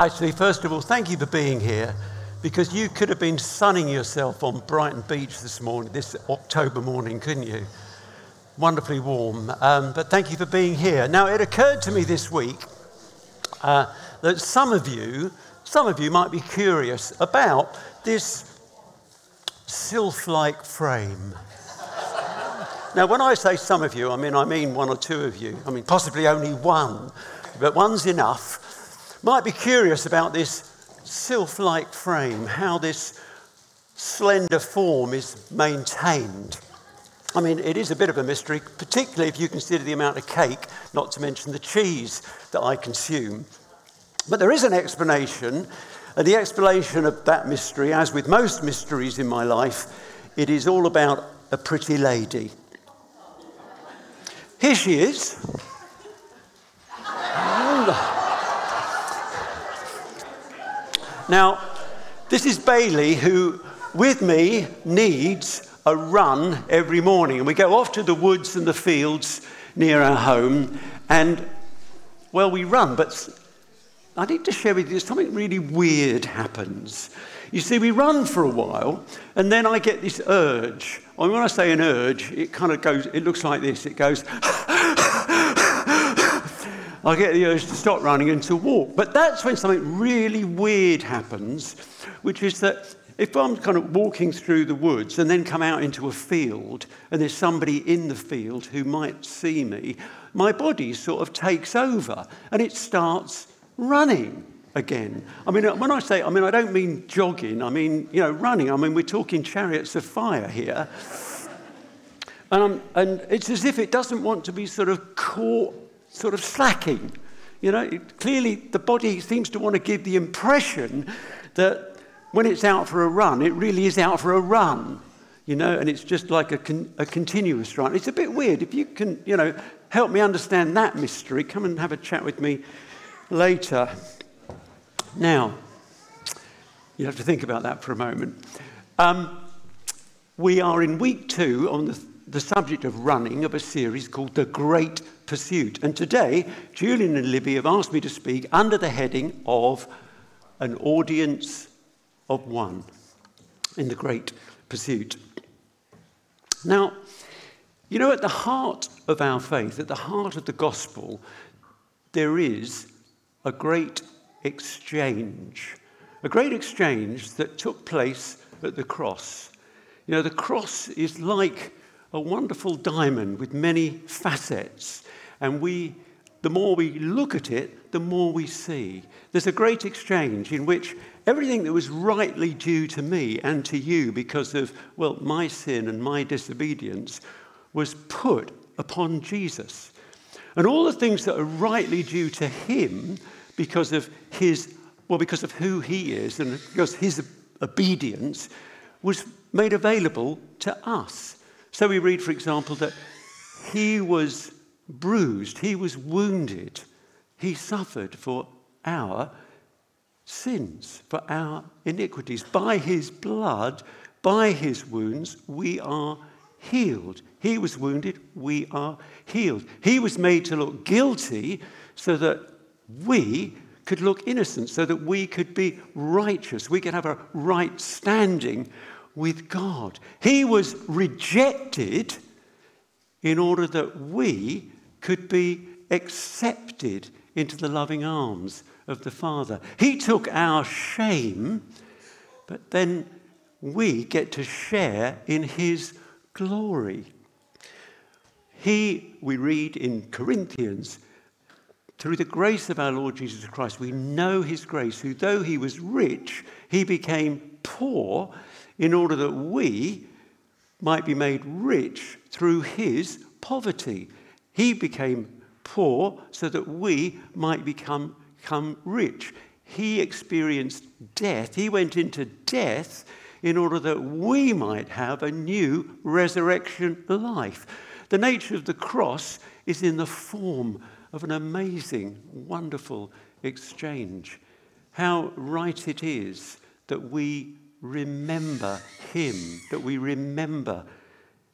Actually, first of all, thank you for being here because you could have been sunning yourself on Brighton Beach this morning, this October morning, couldn't you? Wonderfully warm. Um, but thank you for being here. Now, it occurred to me this week uh, that some of you, some of you might be curious about this sylph-like frame. now, when I say some of you, I mean I mean one or two of you. I mean possibly only one, but one's enough. Might be curious about this sylph-like frame, how this slender form is maintained. I mean, it is a bit of a mystery, particularly if you consider the amount of cake, not to mention the cheese that I consume. But there is an explanation, and the explanation of that mystery, as with most mysteries in my life, it is all about a pretty lady. Here she is. Now, this is Bailey, who with me needs a run every morning. And we go off to the woods and the fields near our home, and well, we run, but I need to share with you something really weird happens. You see, we run for a while, and then I get this urge. Mean, when I say an urge, it kind of goes, it looks like this. It goes, I get the urge to stop running and to walk. But that's when something really weird happens, which is that if I'm kind of walking through the woods and then come out into a field and there's somebody in the field who might see me, my body sort of takes over and it starts running again. I mean, when I say, I mean, I don't mean jogging, I mean, you know, running. I mean, we're talking chariots of fire here. And, um, and it's as if it doesn't want to be sort of caught, sort of slacking. You know, it, clearly the body seems to want to give the impression that when it's out for a run, it really is out for a run. You know, and it's just like a, con- a continuous run. It's a bit weird. If you can, you know, help me understand that mystery, come and have a chat with me later. Now, you have to think about that for a moment. Um, we are in week two on the, the subject of running of a series called The Great Pursuit. And today, Julian and Libby have asked me to speak under the heading of an audience of one in the Great Pursuit. Now, you know, at the heart of our faith, at the heart of the gospel, there is a great exchange. A great exchange that took place at the cross. You know, the cross is like a wonderful diamond with many facets, and we, the more we look at it, the more we see. There's a great exchange in which everything that was rightly due to me and to you because of, well, my sin and my disobedience was put upon Jesus. And all the things that are rightly due to him because of his, well, because of who he is and because his obedience was made available to us. So we read, for example, that he was bruised, he was wounded, he suffered for our sins, for our iniquities. By his blood, by his wounds, we are healed. He was wounded, we are healed. He was made to look guilty so that we could look innocent, so that we could be righteous. We could have a right standing with God. He was rejected in order that we could be accepted into the loving arms of the Father. He took our shame, but then we get to share in His glory. He, we read in Corinthians, through the grace of our Lord Jesus Christ, we know his grace, who though he was rich, he became poor in order that we might be made rich through his poverty. He became poor so that we might become, become rich. He experienced death. He went into death in order that we might have a new resurrection life. The nature of the cross is in the form of an amazing, wonderful exchange. How right it is that we remember Him, that we remember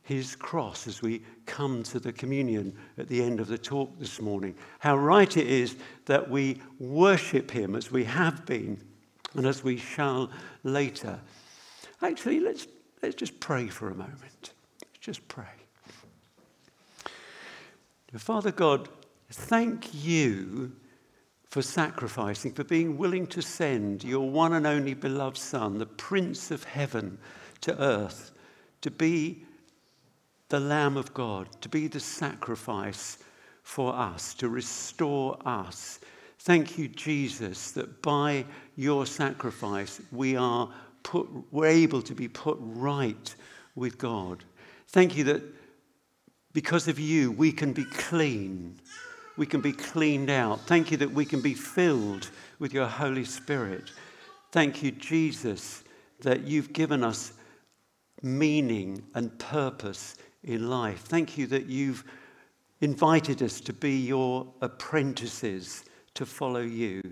his cross as we come to the communion at the end of the talk this morning. How right it is that we worship him as we have been and as we shall later. Actually, let's, let's just pray for a moment. Let's just pray. Father God, thank you for sacrificing, for being willing to send your one and only beloved Son, the Prince of Heaven, to earth to be the Lamb of God, to be the sacrifice for us, to restore us. Thank you, Jesus, that by your sacrifice we are put, we're able to be put right with God. Thank you that because of you we can be clean. We can be cleaned out. Thank you that we can be filled with your Holy Spirit. Thank you, Jesus, that you've given us meaning and purpose in life. Thank you that you've invited us to be your apprentices to follow you.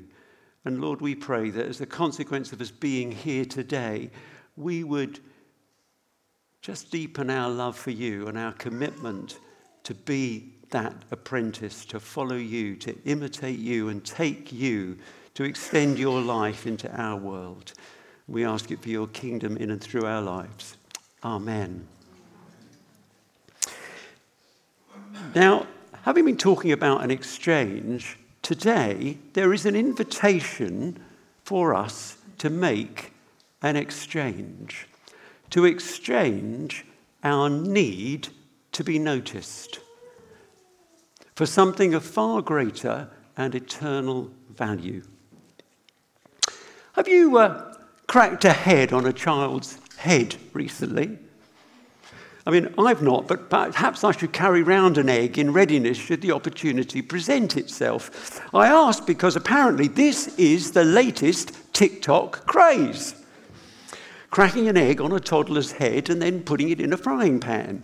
And Lord, we pray that as a consequence of us being here today, we would just deepen our love for you and our commitment to be that apprentice, to follow you, to imitate you, and take you to extend your life into our world. We ask it for your kingdom in and through our lives. Amen. Now, having been talking about an exchange, today there is an invitation for us to make an exchange, to exchange our need to be noticed for something of far greater and eternal value. Have you uh, cracked a head on a child's head recently? I mean, I've not, but perhaps I should carry round an egg in readiness should the opportunity present itself. I ask because apparently this is the latest TikTok craze. Cracking an egg on a toddler's head and then putting it in a frying pan.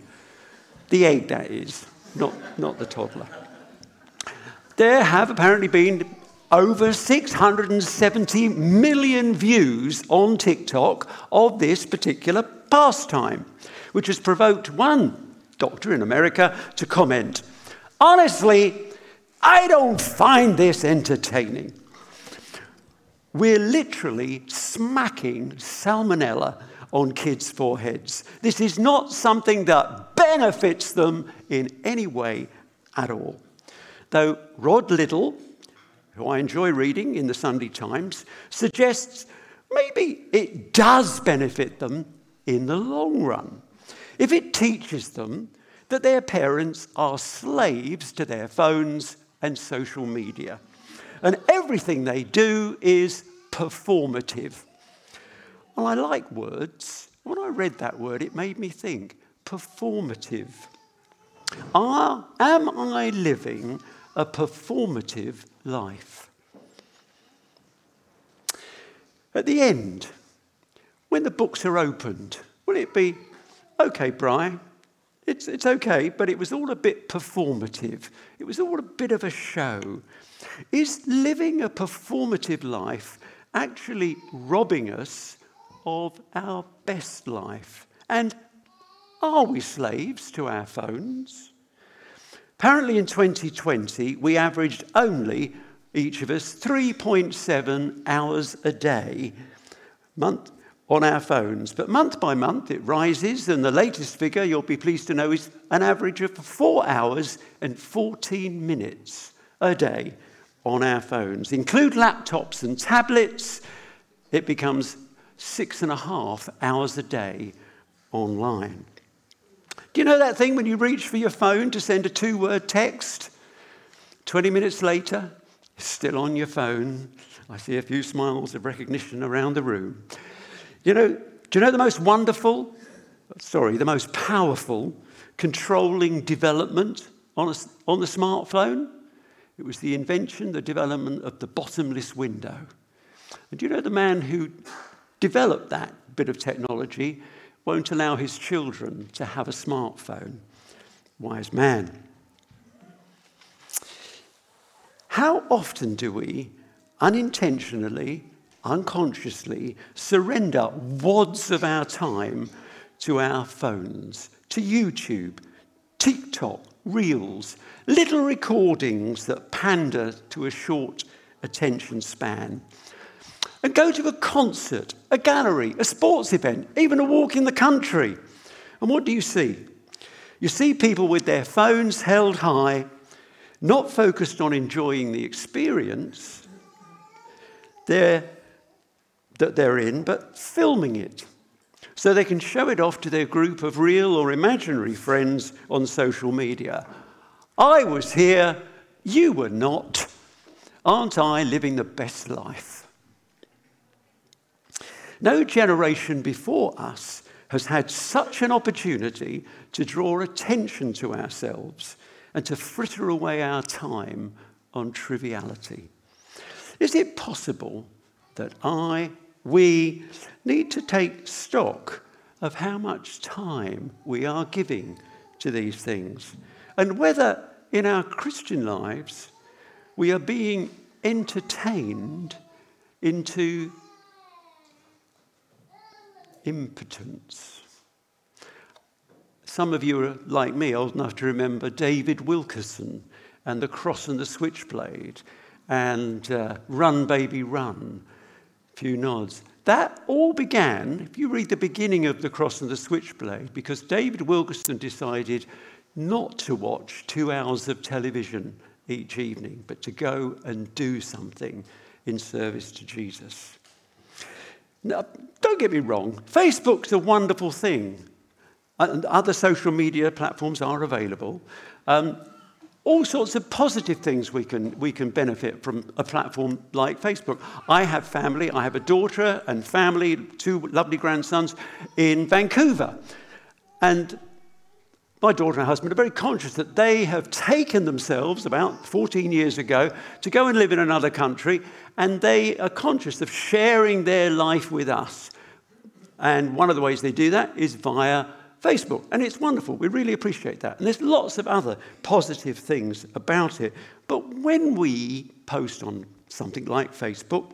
The egg, that is, not, not the toddler. There have apparently been over 670 million views on TikTok of this particular pastime which has provoked one doctor in America to comment Honestly, I don't find this entertaining. We're literally smacking salmonella on kids' foreheads. This is not something that benefits them in any way at all. Though Rod Liddle, who I enjoy reading in the Sunday Times, suggests maybe it does benefit them in the long run if it teaches them that their parents are slaves to their phones and social media, and everything they do is performative. Well, I like words. When I read that word, it made me think performative. Are, am I living a performative life? At the end, when the books are opened, will it be okay, Brian, it's, it's okay, but it was all a bit performative. It was all a bit of a show. Is living a performative life actually robbing us of our best life? And are we slaves to our phones? Apparently, in 2020, we averaged only, each of us, 3.7 hours a day. Month, on our phones. But month by month, it rises, and the latest figure, you'll be pleased to know, is an average of four hours and 14 minutes a day on our phones. Include laptops and tablets, it becomes six and a half hours a day online. Do you know that thing when you reach for your phone to send a two word text? 20 minutes later, still on your phone. I see a few smiles of recognition around the room. You know, do you know the most wonderful, sorry, the most powerful controlling development on, a, on the smartphone? It was the invention, the development of the bottomless window. And do you know the man who developed that bit of technology won't allow his children to have a smartphone? Wise man. How often do we unintentionally unconsciously surrender wads of our time to our phones, to YouTube, TikTok, Reels, little recordings that pander to a short attention span. And go to a concert, a gallery, a sports event, even a walk in the country. And what do you see? You see people with their phones held high, not focused on enjoying the experience they're, that they're in, but filming it so they can show it off to their group of real or imaginary friends on social media. I was here, you were not. Aren't I living the best life? No generation before us has had such an opportunity to draw attention to ourselves and to fritter away our time on triviality. Is it possible that I, we, need to take stock of how much time we are giving to these things and whether in our Christian lives we are being entertained into impotence. Some of you are like me, old enough to remember David Wilkerson and the cross and the switchblade and uh, Run Baby Run. Few nods. That all began, if you read the beginning of The Cross and the Switchblade, because David Wilkerson decided not to watch two hours of television each evening, but to go and do something in service to Jesus. Now, don't get me wrong, Facebook's a wonderful thing, and other social media platforms are available. Um, all sorts of positive things we can, we can benefit from a platform like Facebook. I have family, I have a daughter and family, two lovely grandsons in Vancouver. And my daughter and husband are very conscious that they have taken themselves about 14 years ago to go and live in another country, and they are conscious of sharing their life with us. And one of the ways they do that is via Facebook. And it's wonderful. We really appreciate that. And there's lots of other positive things about it. But when we post on something like Facebook,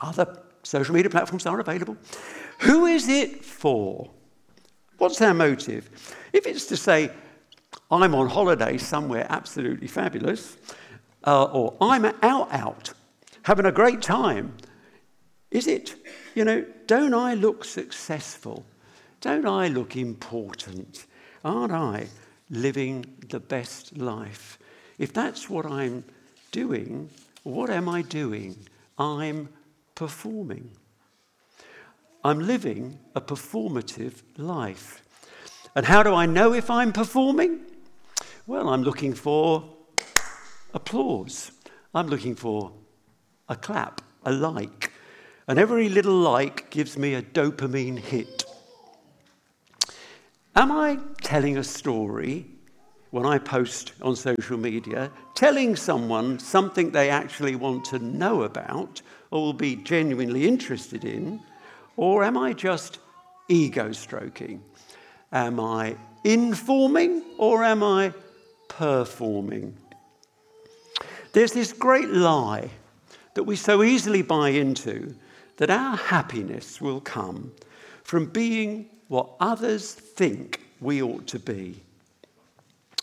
other social media platforms are available. Who is it for? What's our motive? If it's to say, I'm on holiday somewhere absolutely fabulous, uh, or I'm out, out, having a great time, is it, you know, don't I look successful? Don't I look important? Aren't I living the best life? If that's what I'm doing, what am I doing? I'm performing. I'm living a performative life. And how do I know if I'm performing? Well, I'm looking for applause. I'm looking for a clap, a like. And every little like gives me a dopamine hit. Am I telling a story when I post on social media, telling someone something they actually want to know about or will be genuinely interested in? Or am I just ego stroking? Am I informing or am I performing? There's this great lie that we so easily buy into that our happiness will come from being what others think we ought to be.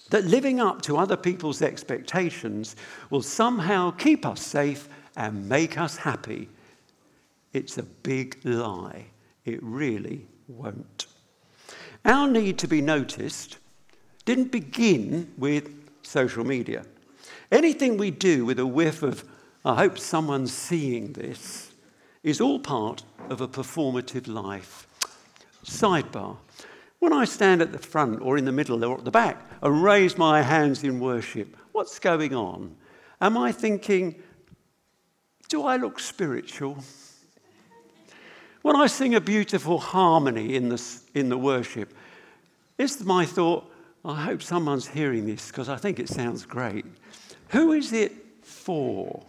That living up to other people's expectations will somehow keep us safe and make us happy. It's a big lie. It really won't. Our need to be noticed didn't begin with social media. Anything we do with a whiff of, I hope someone's seeing this, is all part of a performative life. Sidebar. When I stand at the front or in the middle or at the back and raise my hands in worship, what's going on? Am I thinking, do I look spiritual? When I sing a beautiful harmony in the, in the worship, is my thought, I hope someone's hearing this because I think it sounds great. Who is it for?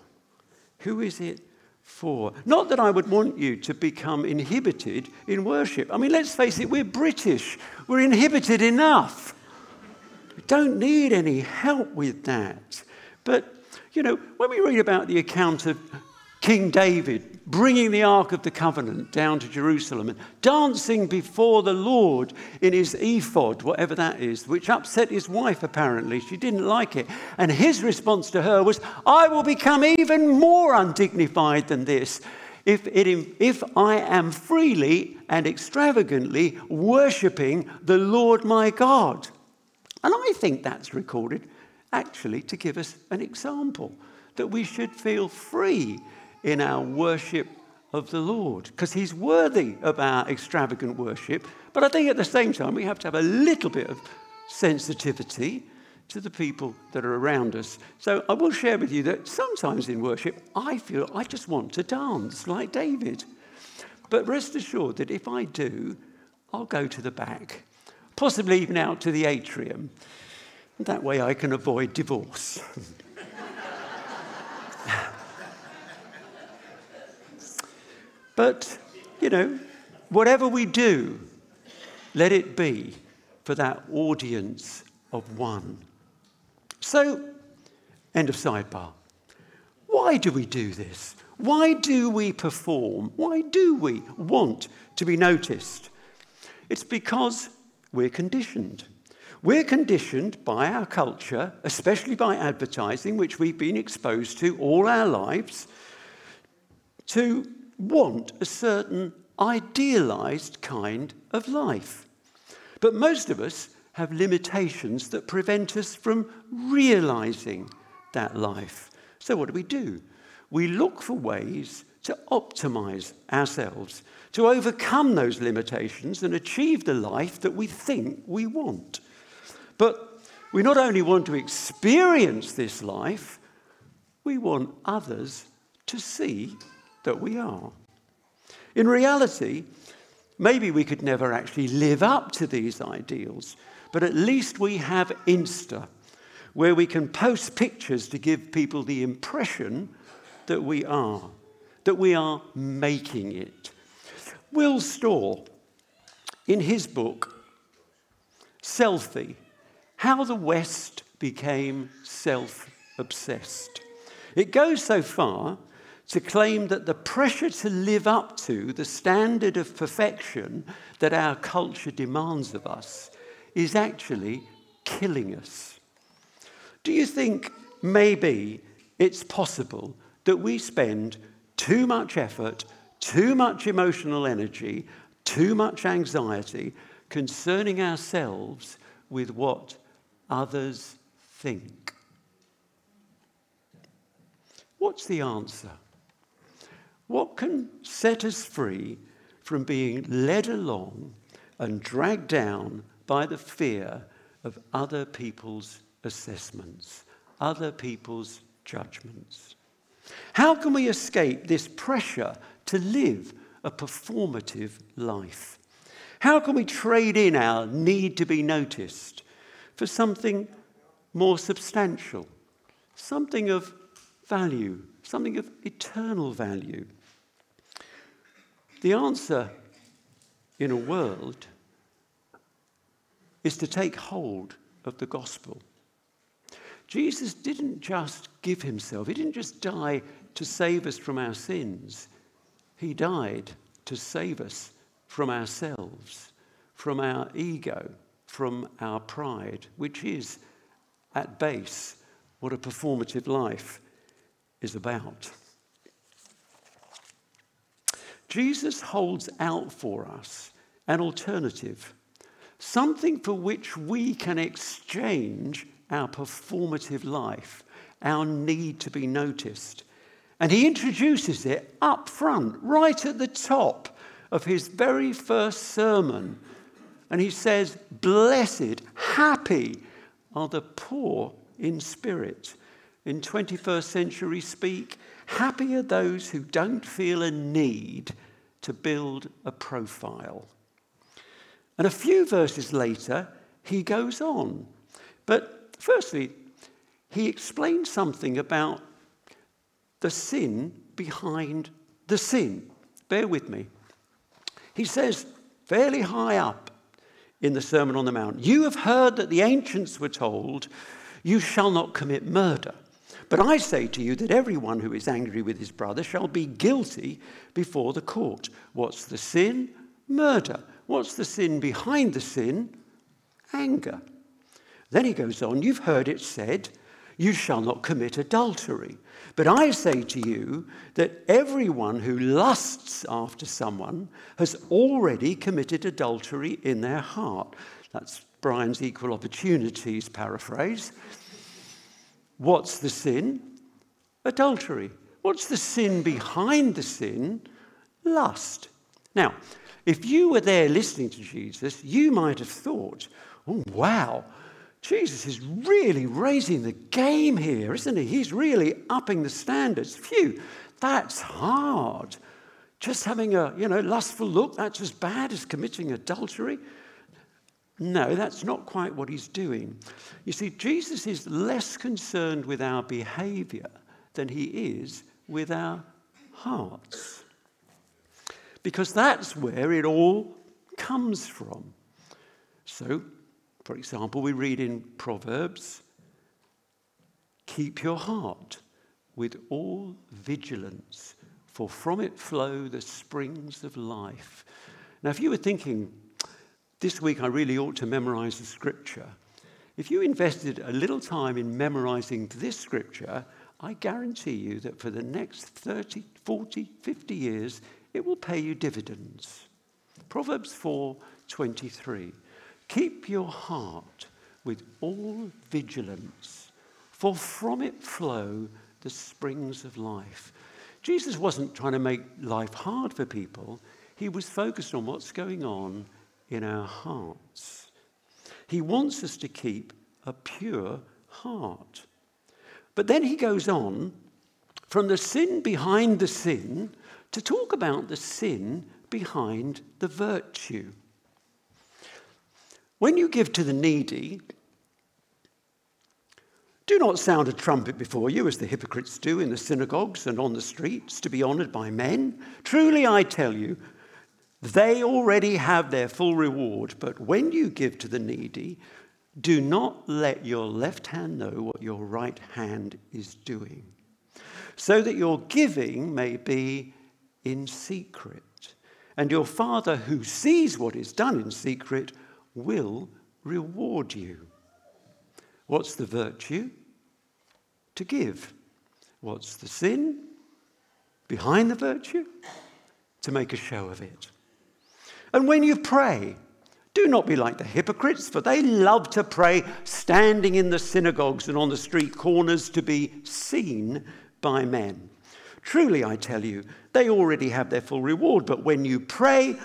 Who is it for. Not that I would want you to become inhibited in worship. I mean, let's face it, we're British, we're inhibited enough. We don't need any help with that. But, you know, when we read about the account of King David bringing the Ark of the Covenant down to Jerusalem and dancing before the Lord in his ephod, whatever that is, which upset his wife apparently. She didn't like it. And his response to her was, I will become even more undignified than this if, it, if I am freely and extravagantly worshipping the Lord my God. And I think that's recorded actually to give us an example that we should feel free in our worship of the Lord because He's worthy of our extravagant worship. But I think at the same time, we have to have a little bit of sensitivity to the people that are around us. So I will share with you that sometimes in worship, I feel I just want to dance like David. But rest assured that if I do, I'll go to the back, possibly even out to the atrium. That way I can avoid divorce. but, you know, whatever we do, let it be for that audience of one. So, end of sidebar. Why do we do this? Why do we perform? Why do we want to be noticed? It's because we're conditioned. We're conditioned by our culture, especially by advertising, which we've been exposed to all our lives, to want a certain idealized kind of life. But most of us have limitations that prevent us from realizing that life. So, what do we do? We look for ways to optimize ourselves, to overcome those limitations and achieve the life that we think we want. But we not only want to experience this life, we want others to see that we are. In reality, maybe we could never actually live up to these ideals, but at least we have Insta, where we can post pictures to give people the impression that we are, that we are making it. Will Storr, in his book, Selfie, how the West became self obsessed. It goes so far to claim that the pressure to live up to the standard of perfection that our culture demands of us is actually killing us. Do you think maybe it's possible that we spend too much effort, too much emotional energy, too much anxiety concerning ourselves with what others think. What's the answer? What can set us free from being led along and dragged down by the fear of other people's assessments, other people's judgments? How can we escape this pressure to live a performative life? How can we trade in our need to be noticed for something more substantial, something of value, something of eternal value? The answer in a world is to take hold of the gospel. Jesus didn't just give himself, he didn't just die to save us from our sins, he died to save us from ourselves, from our ego, from our pride, which is at base what a performative life is about. Jesus holds out for us an alternative, something for which we can exchange our performative life, our need to be noticed. And he introduces it up front, right at the top of his very first sermon. And he says, Blessed, happy are the poor in spirit. In 21st century speak, happy are those who don't feel a need to build a profile. And a few verses later, he goes on. But firstly, he explains something about the sin behind the sin. Bear with me. He says, fairly high up in the Sermon on the Mount, You have heard that the ancients were told, You shall not commit murder. But I say to you that everyone who is angry with his brother shall be guilty before the court. What's the sin? Murder. What's the sin behind the sin? Anger. Then he goes on, You've heard it said, You shall not commit adultery. But I say to you that everyone who lusts after someone has already committed adultery in their heart. That's Brian's equal opportunities paraphrase. What's the sin? Adultery. What's the sin behind the sin? Lust. Now, if you were there listening to Jesus, you might have thought, oh, wow, Jesus is really raising the game here, isn't he? He's really upping the standards. Phew, that's hard. Just having a, you know, lustful look, that's as bad as committing adultery. No, that's not quite what he's doing. You see, Jesus is less concerned with our behavior than he is with our hearts. Because that's where it all comes from. So, for example, we read in Proverbs keep your heart with all vigilance, for from it flow the springs of life. Now, if you were thinking, this week I really ought to memorize the scripture. If you invested a little time in memorizing this scripture, I guarantee you that for the next 30, 40, 50 years, it will pay you dividends. Proverbs 4:23. Keep your heart with all vigilance, for from it flow the springs of life. Jesus wasn't trying to make life hard for people. He was focused on what's going on in our hearts. He wants us to keep a pure heart. But then he goes on from the sin behind the sin to talk about the sin behind the virtue. When you give to the needy, do not sound a trumpet before you, as the hypocrites do in the synagogues and on the streets, to be honored by men. Truly, I tell you, they already have their full reward, but when you give to the needy, do not let your left hand know what your right hand is doing, so that your giving may be in secret. And your Father who sees what is done in secret will reward you. What's the virtue? To give. What's the sin? Behind the virtue? To make a show of it. And when you pray, do not be like the hypocrites, for they love to pray standing in the synagogues and on the street corners to be seen by men. Truly, I tell you, they already have their full reward. But when you pray,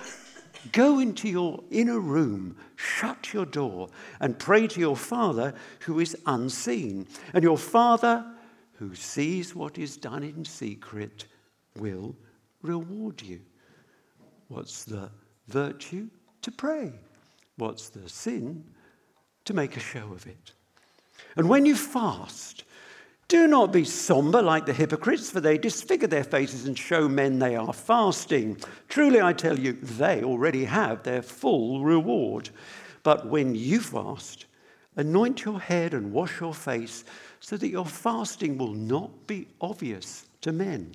go into your inner room, shut your door, and pray to your Father who is unseen. And your Father who sees what is done in secret will reward you. What's the virtue to pray. What's the sin? To make a show of it. And when you fast, do not be somber like the hypocrites, for they disfigure their faces and show men they are fasting. Truly, I tell you, they already have their full reward. But when you fast, anoint your head and wash your face, so that your fasting will not be obvious to men,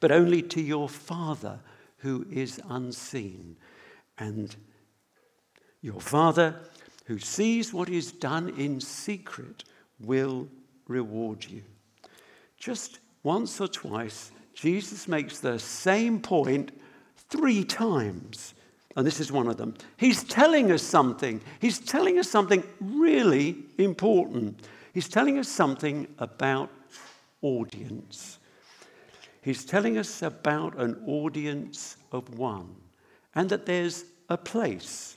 but only to your Father who is unseen. And your Father, who sees what is done in secret, will reward you. Just once or twice, Jesus makes the same point three times. And this is one of them. He's telling us something. He's telling us something really important. He's telling us something about audience. He's telling us about an audience of one and that there's a place,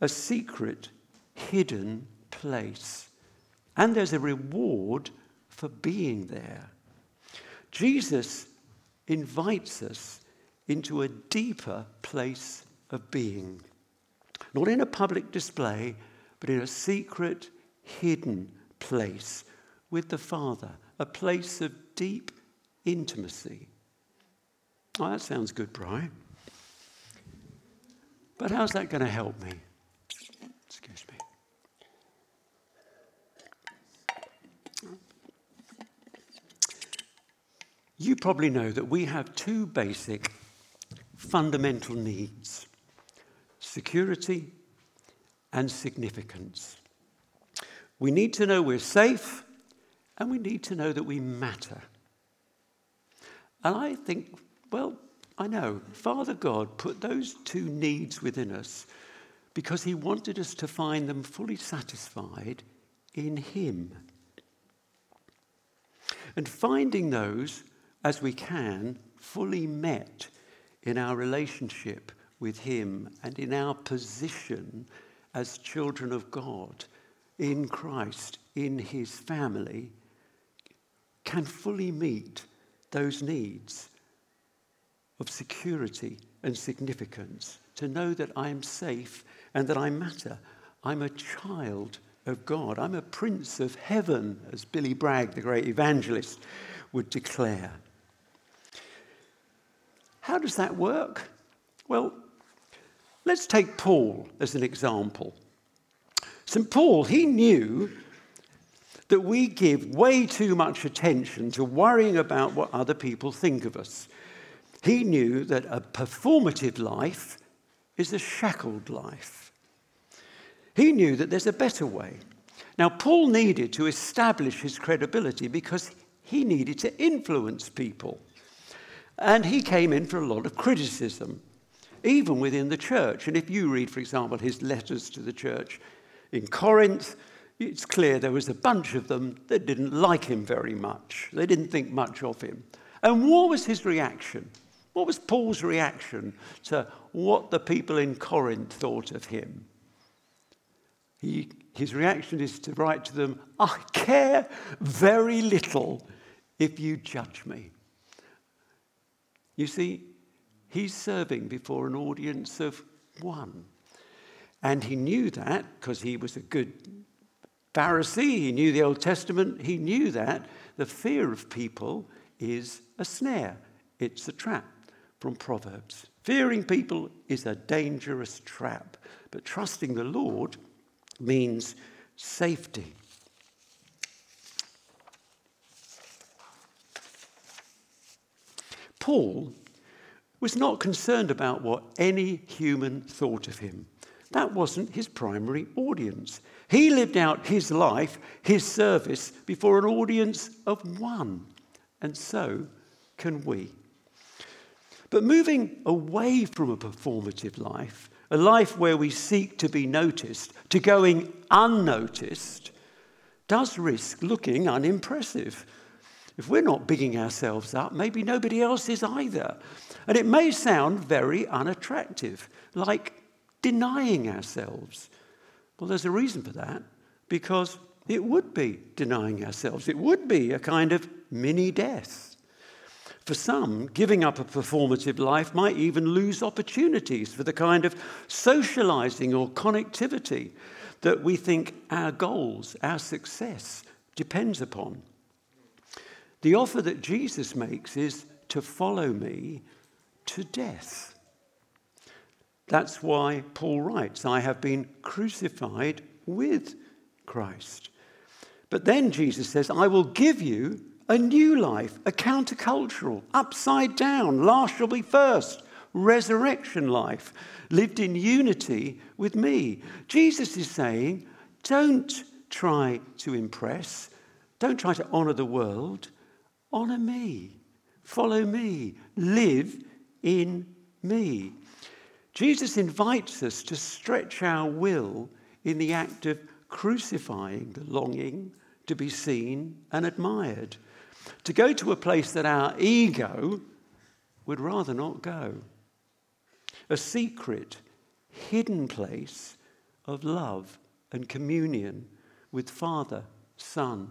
a secret, hidden place, and there's a reward for being there. Jesus invites us into a deeper place of being, not in a public display, but in a secret, hidden place with the Father, a place of deep intimacy. Oh, that sounds good, Brian. But how's that going to help me? Excuse me. You probably know that we have two basic fundamental needs security and significance. We need to know we're safe, and we need to know that we matter. And I think, well, I know, Father God put those two needs within us because He wanted us to find them fully satisfied in Him. And finding those as we can fully met in our relationship with Him and in our position as children of God in Christ, in His family, can fully meet those needs of security and significance, to know that I am safe and that I matter. I'm a child of God. I'm a prince of heaven, as Billy Bragg, the great evangelist, would declare. How does that work? Well, let's take Paul as an example. St. Paul, he knew that we give way too much attention to worrying about what other people think of us. He knew that a performative life is a shackled life. He knew that there's a better way. Now, Paul needed to establish his credibility because he needed to influence people. And he came in for a lot of criticism, even within the church. And if you read, for example, his letters to the church in Corinth, it's clear there was a bunch of them that didn't like him very much. They didn't think much of him. And what was his reaction? What was Paul's reaction to what the people in Corinth thought of him? He, his reaction is to write to them, I care very little if you judge me. You see, he's serving before an audience of one. And he knew that because he was a good Pharisee, he knew the Old Testament, he knew that the fear of people is a snare, it's a trap from Proverbs. Fearing people is a dangerous trap, but trusting the Lord means safety. Paul was not concerned about what any human thought of him. That wasn't his primary audience. He lived out his life, his service, before an audience of one. And so can we. But moving away from a performative life, a life where we seek to be noticed, to going unnoticed, does risk looking unimpressive. If we're not bigging ourselves up, maybe nobody else is either. And it may sound very unattractive, like denying ourselves. Well, there's a reason for that, because it would be denying ourselves. It would be a kind of mini death. For some, giving up a performative life might even lose opportunities for the kind of socializing or connectivity that we think our goals, our success depends upon. The offer that Jesus makes is to follow me to death. That's why Paul writes, I have been crucified with Christ. But then Jesus says, I will give you a new life, a countercultural, upside down, last shall be first, resurrection life, lived in unity with me. Jesus is saying, don't try to impress, don't try to honor the world, honor me, follow me, live in me. Jesus invites us to stretch our will in the act of crucifying the longing to be seen and admired, to go to a place that our ego would rather not go. A secret, hidden place of love and communion with Father, Son,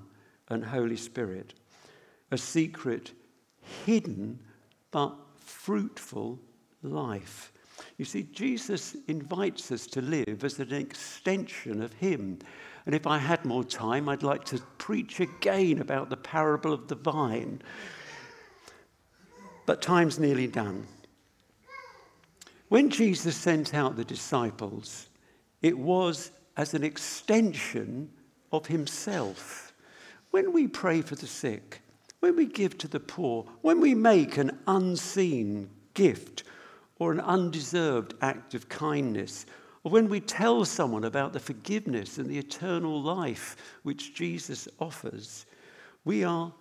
and Holy Spirit. A secret, hidden, but fruitful life. You see, Jesus invites us to live as an extension of Him. And if I had more time, I'd like to preach again about the parable of the vine. But time's nearly done. When Jesus sent out the disciples, it was as an extension of Himself. When we pray for the sick, when we give to the poor, when we make an unseen gift or an undeserved act of kindness, or when we tell someone about the forgiveness and the eternal life which Jesus offers, we are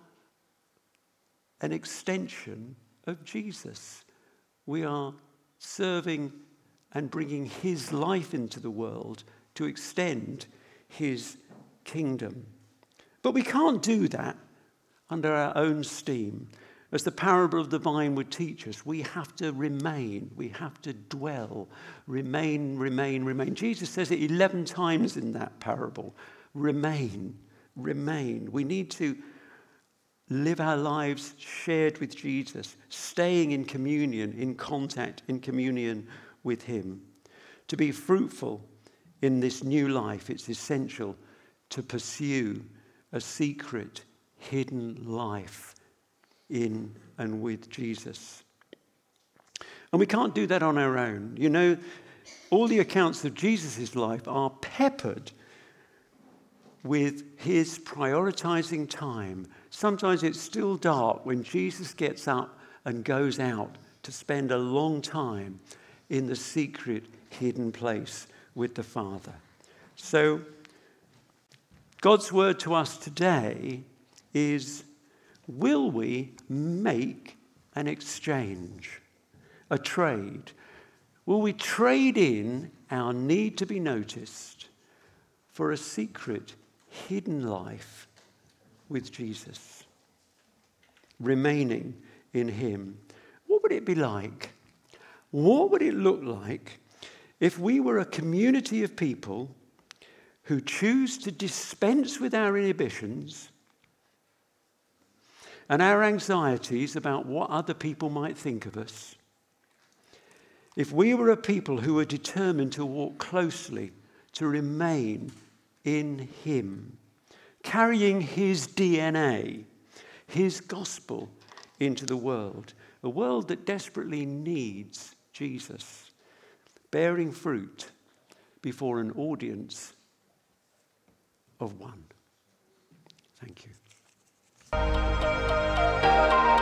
an extension of Jesus. We are serving and bringing his life into the world to extend his kingdom. But we can't do that under our own steam. As the parable of the vine would teach us, we have to remain, we have to dwell, remain, remain, remain. Jesus says it 11 times in that parable remain, remain. We need to live our lives shared with Jesus, staying in communion, in contact, in communion with Him. To be fruitful in this new life, it's essential to pursue a secret, hidden life in and with Jesus. And we can't do that on our own. You know, all the accounts of Jesus' life are peppered with his prioritizing time. Sometimes it's still dark when Jesus gets up and goes out to spend a long time in the secret, hidden place with the Father. So, God's word to us today is will we make an exchange, a trade? Will we trade in our need to be noticed for a secret, hidden life with Jesus? Remaining in Him. What would it be like? What would it look like if we were a community of people who choose to dispense with our inhibitions and our anxieties about what other people might think of us, if we were a people who were determined to walk closely, to remain in Him, carrying His DNA, His gospel into the world, a world that desperately needs Jesus, bearing fruit before an audience of one. Thank you.